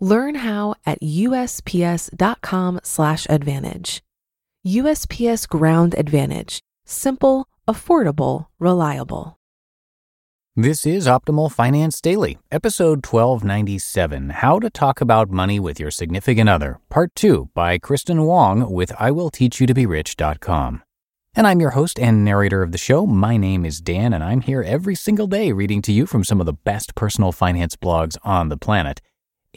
Learn how at usps.com/advantage. USPS Ground Advantage: simple, affordable, reliable. This is Optimal Finance Daily, episode 1297 How to Talk About Money with Your Significant Other, part 2 by Kristin Wong with IWillTeachYouToBeRich.com. And I'm your host and narrator of the show. My name is Dan, and I'm here every single day reading to you from some of the best personal finance blogs on the planet.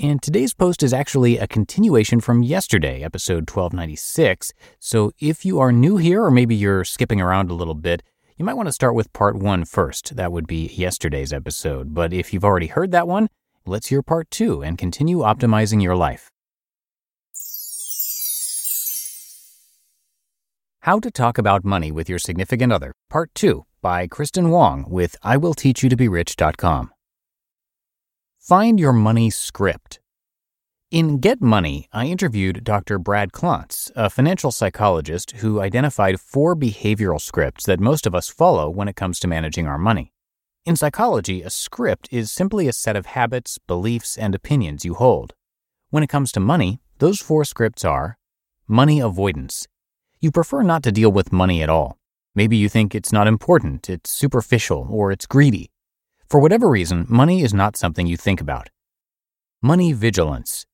And today's post is actually a continuation from yesterday, episode 1296. So if you are new here, or maybe you're skipping around a little bit, you might want to start with part one first. That would be yesterday's episode. But if you've already heard that one, let's hear part two and continue optimizing your life. How to Talk About Money with Your Significant Other, Part 2 by Kristin Wong with IWillTeachYouToBeRich.com. Find your money script. In Get Money, I interviewed Dr. Brad Klontz, a financial psychologist who identified four behavioral scripts that most of us follow when it comes to managing our money. In psychology, a script is simply a set of habits, beliefs, and opinions you hold. When it comes to money, those four scripts are money avoidance. You prefer not to deal with money at all. Maybe you think it's not important, it's superficial, or it's greedy. For whatever reason, money is not something you think about. Money vigilance.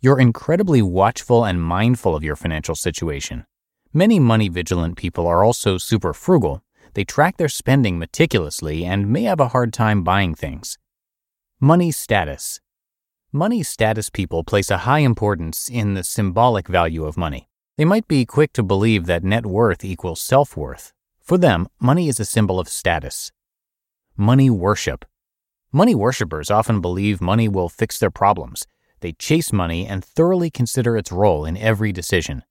You're incredibly watchful and mindful of your financial situation. Many money vigilant people are also super frugal. They track their spending meticulously and may have a hard time buying things. Money status. Money status people place a high importance in the symbolic value of money. They might be quick to believe that net worth equals self worth. For them, money is a symbol of status. Money worship. Money worshippers often believe money will fix their problems. They chase money and thoroughly consider its role in every decision.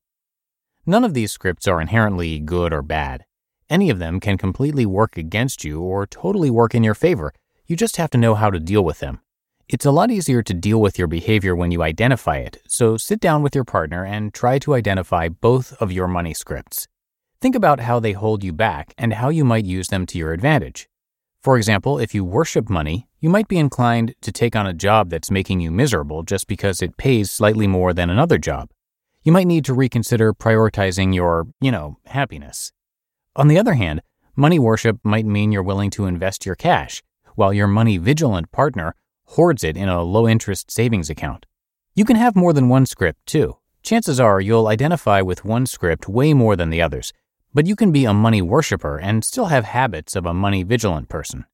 None of these scripts are inherently good or bad. Any of them can completely work against you or totally work in your favor. You just have to know how to deal with them. It's a lot easier to deal with your behavior when you identify it, so sit down with your partner and try to identify both of your money scripts. Think about how they hold you back and how you might use them to your advantage. For example, if you worship money, you might be inclined to take on a job that's making you miserable just because it pays slightly more than another job. You might need to reconsider prioritizing your, you know, happiness. On the other hand, money worship might mean you're willing to invest your cash, while your money vigilant partner hoards it in a low interest savings account. You can have more than one script, too. Chances are you'll identify with one script way more than the others, but you can be a money worshiper and still have habits of a money vigilant person.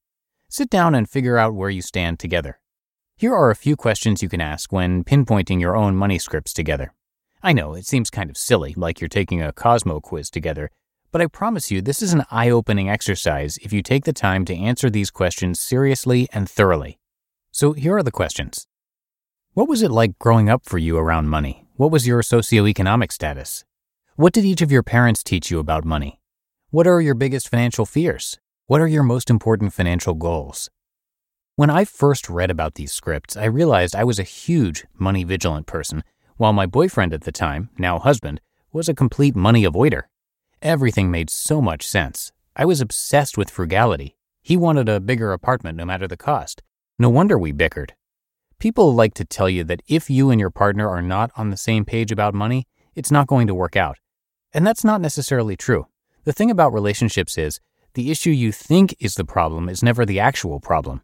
Sit down and figure out where you stand together. Here are a few questions you can ask when pinpointing your own money scripts together. I know it seems kind of silly, like you're taking a Cosmo quiz together, but I promise you this is an eye opening exercise if you take the time to answer these questions seriously and thoroughly. So here are the questions What was it like growing up for you around money? What was your socioeconomic status? What did each of your parents teach you about money? What are your biggest financial fears? What are your most important financial goals? When I first read about these scripts, I realized I was a huge money vigilant person, while my boyfriend at the time, now husband, was a complete money avoider. Everything made so much sense. I was obsessed with frugality. He wanted a bigger apartment no matter the cost. No wonder we bickered. People like to tell you that if you and your partner are not on the same page about money, it's not going to work out. And that's not necessarily true. The thing about relationships is the issue you think is the problem is never the actual problem.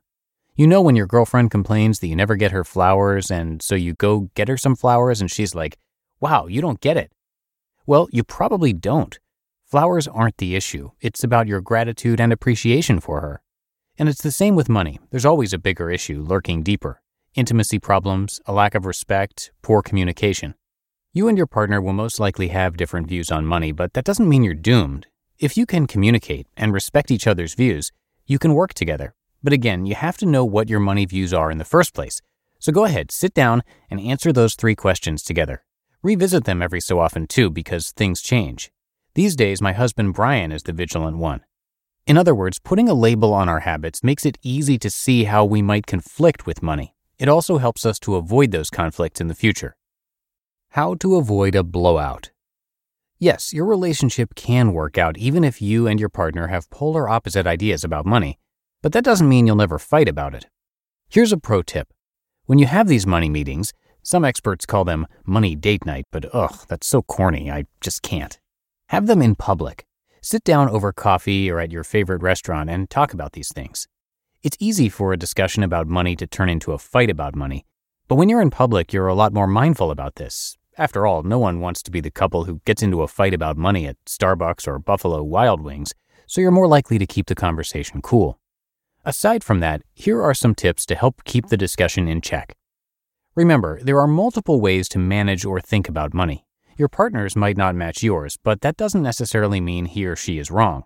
You know, when your girlfriend complains that you never get her flowers, and so you go get her some flowers, and she's like, wow, you don't get it. Well, you probably don't. Flowers aren't the issue, it's about your gratitude and appreciation for her. And it's the same with money. There's always a bigger issue lurking deeper intimacy problems, a lack of respect, poor communication. You and your partner will most likely have different views on money, but that doesn't mean you're doomed. If you can communicate and respect each other's views, you can work together. But again, you have to know what your money views are in the first place. So go ahead, sit down, and answer those three questions together. Revisit them every so often, too, because things change. These days, my husband Brian is the vigilant one. In other words, putting a label on our habits makes it easy to see how we might conflict with money. It also helps us to avoid those conflicts in the future. How to avoid a blowout. Yes, your relationship can work out even if you and your partner have polar opposite ideas about money, but that doesn't mean you'll never fight about it. Here's a pro tip. When you have these money meetings, some experts call them money date night, but ugh, that's so corny, I just can't. Have them in public. Sit down over coffee or at your favorite restaurant and talk about these things. It's easy for a discussion about money to turn into a fight about money, but when you're in public, you're a lot more mindful about this. After all, no one wants to be the couple who gets into a fight about money at Starbucks or Buffalo Wild Wings, so you're more likely to keep the conversation cool. Aside from that, here are some tips to help keep the discussion in check. Remember, there are multiple ways to manage or think about money. Your partner's might not match yours, but that doesn't necessarily mean he or she is wrong.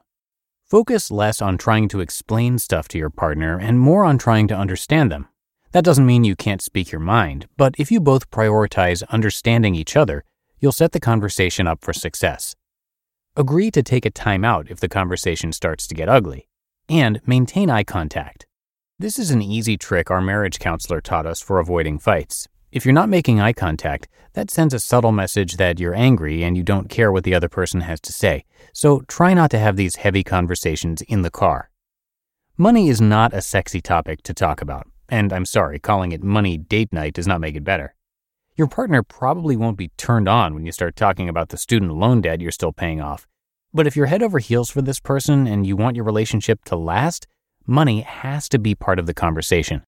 Focus less on trying to explain stuff to your partner and more on trying to understand them. That doesn't mean you can't speak your mind, but if you both prioritize understanding each other, you'll set the conversation up for success. Agree to take a time out if the conversation starts to get ugly, and maintain eye contact. This is an easy trick our marriage counselor taught us for avoiding fights. If you're not making eye contact, that sends a subtle message that you're angry and you don't care what the other person has to say. So try not to have these heavy conversations in the car. Money is not a sexy topic to talk about, and I'm sorry, calling it money date night does not make it better. Your partner probably won't be turned on when you start talking about the student loan debt you're still paying off. But if you're head over heels for this person and you want your relationship to last, money has to be part of the conversation.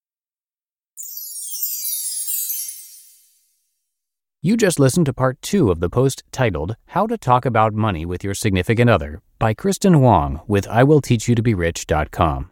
You just listened to part two of the post titled How to Talk About Money with Your Significant Other by Kristin Wong with IWillTeachYouToBeRich.com.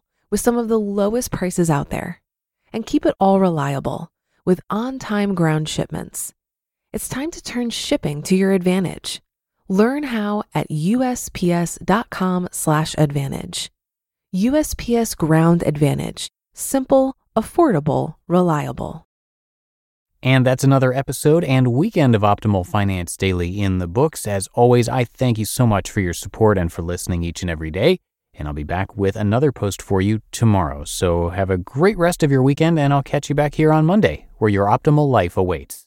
with some of the lowest prices out there. And keep it all reliable with on time ground shipments. It's time to turn shipping to your advantage. Learn how at USPS.com/advantage. USPS Ground Advantage: simple, affordable, reliable. And that's another episode and weekend of Optimal Finance Daily in the books. As always, I thank you so much for your support and for listening each and every day. And I'll be back with another post for you tomorrow. So have a great rest of your weekend, and I'll catch you back here on Monday, where your optimal life awaits.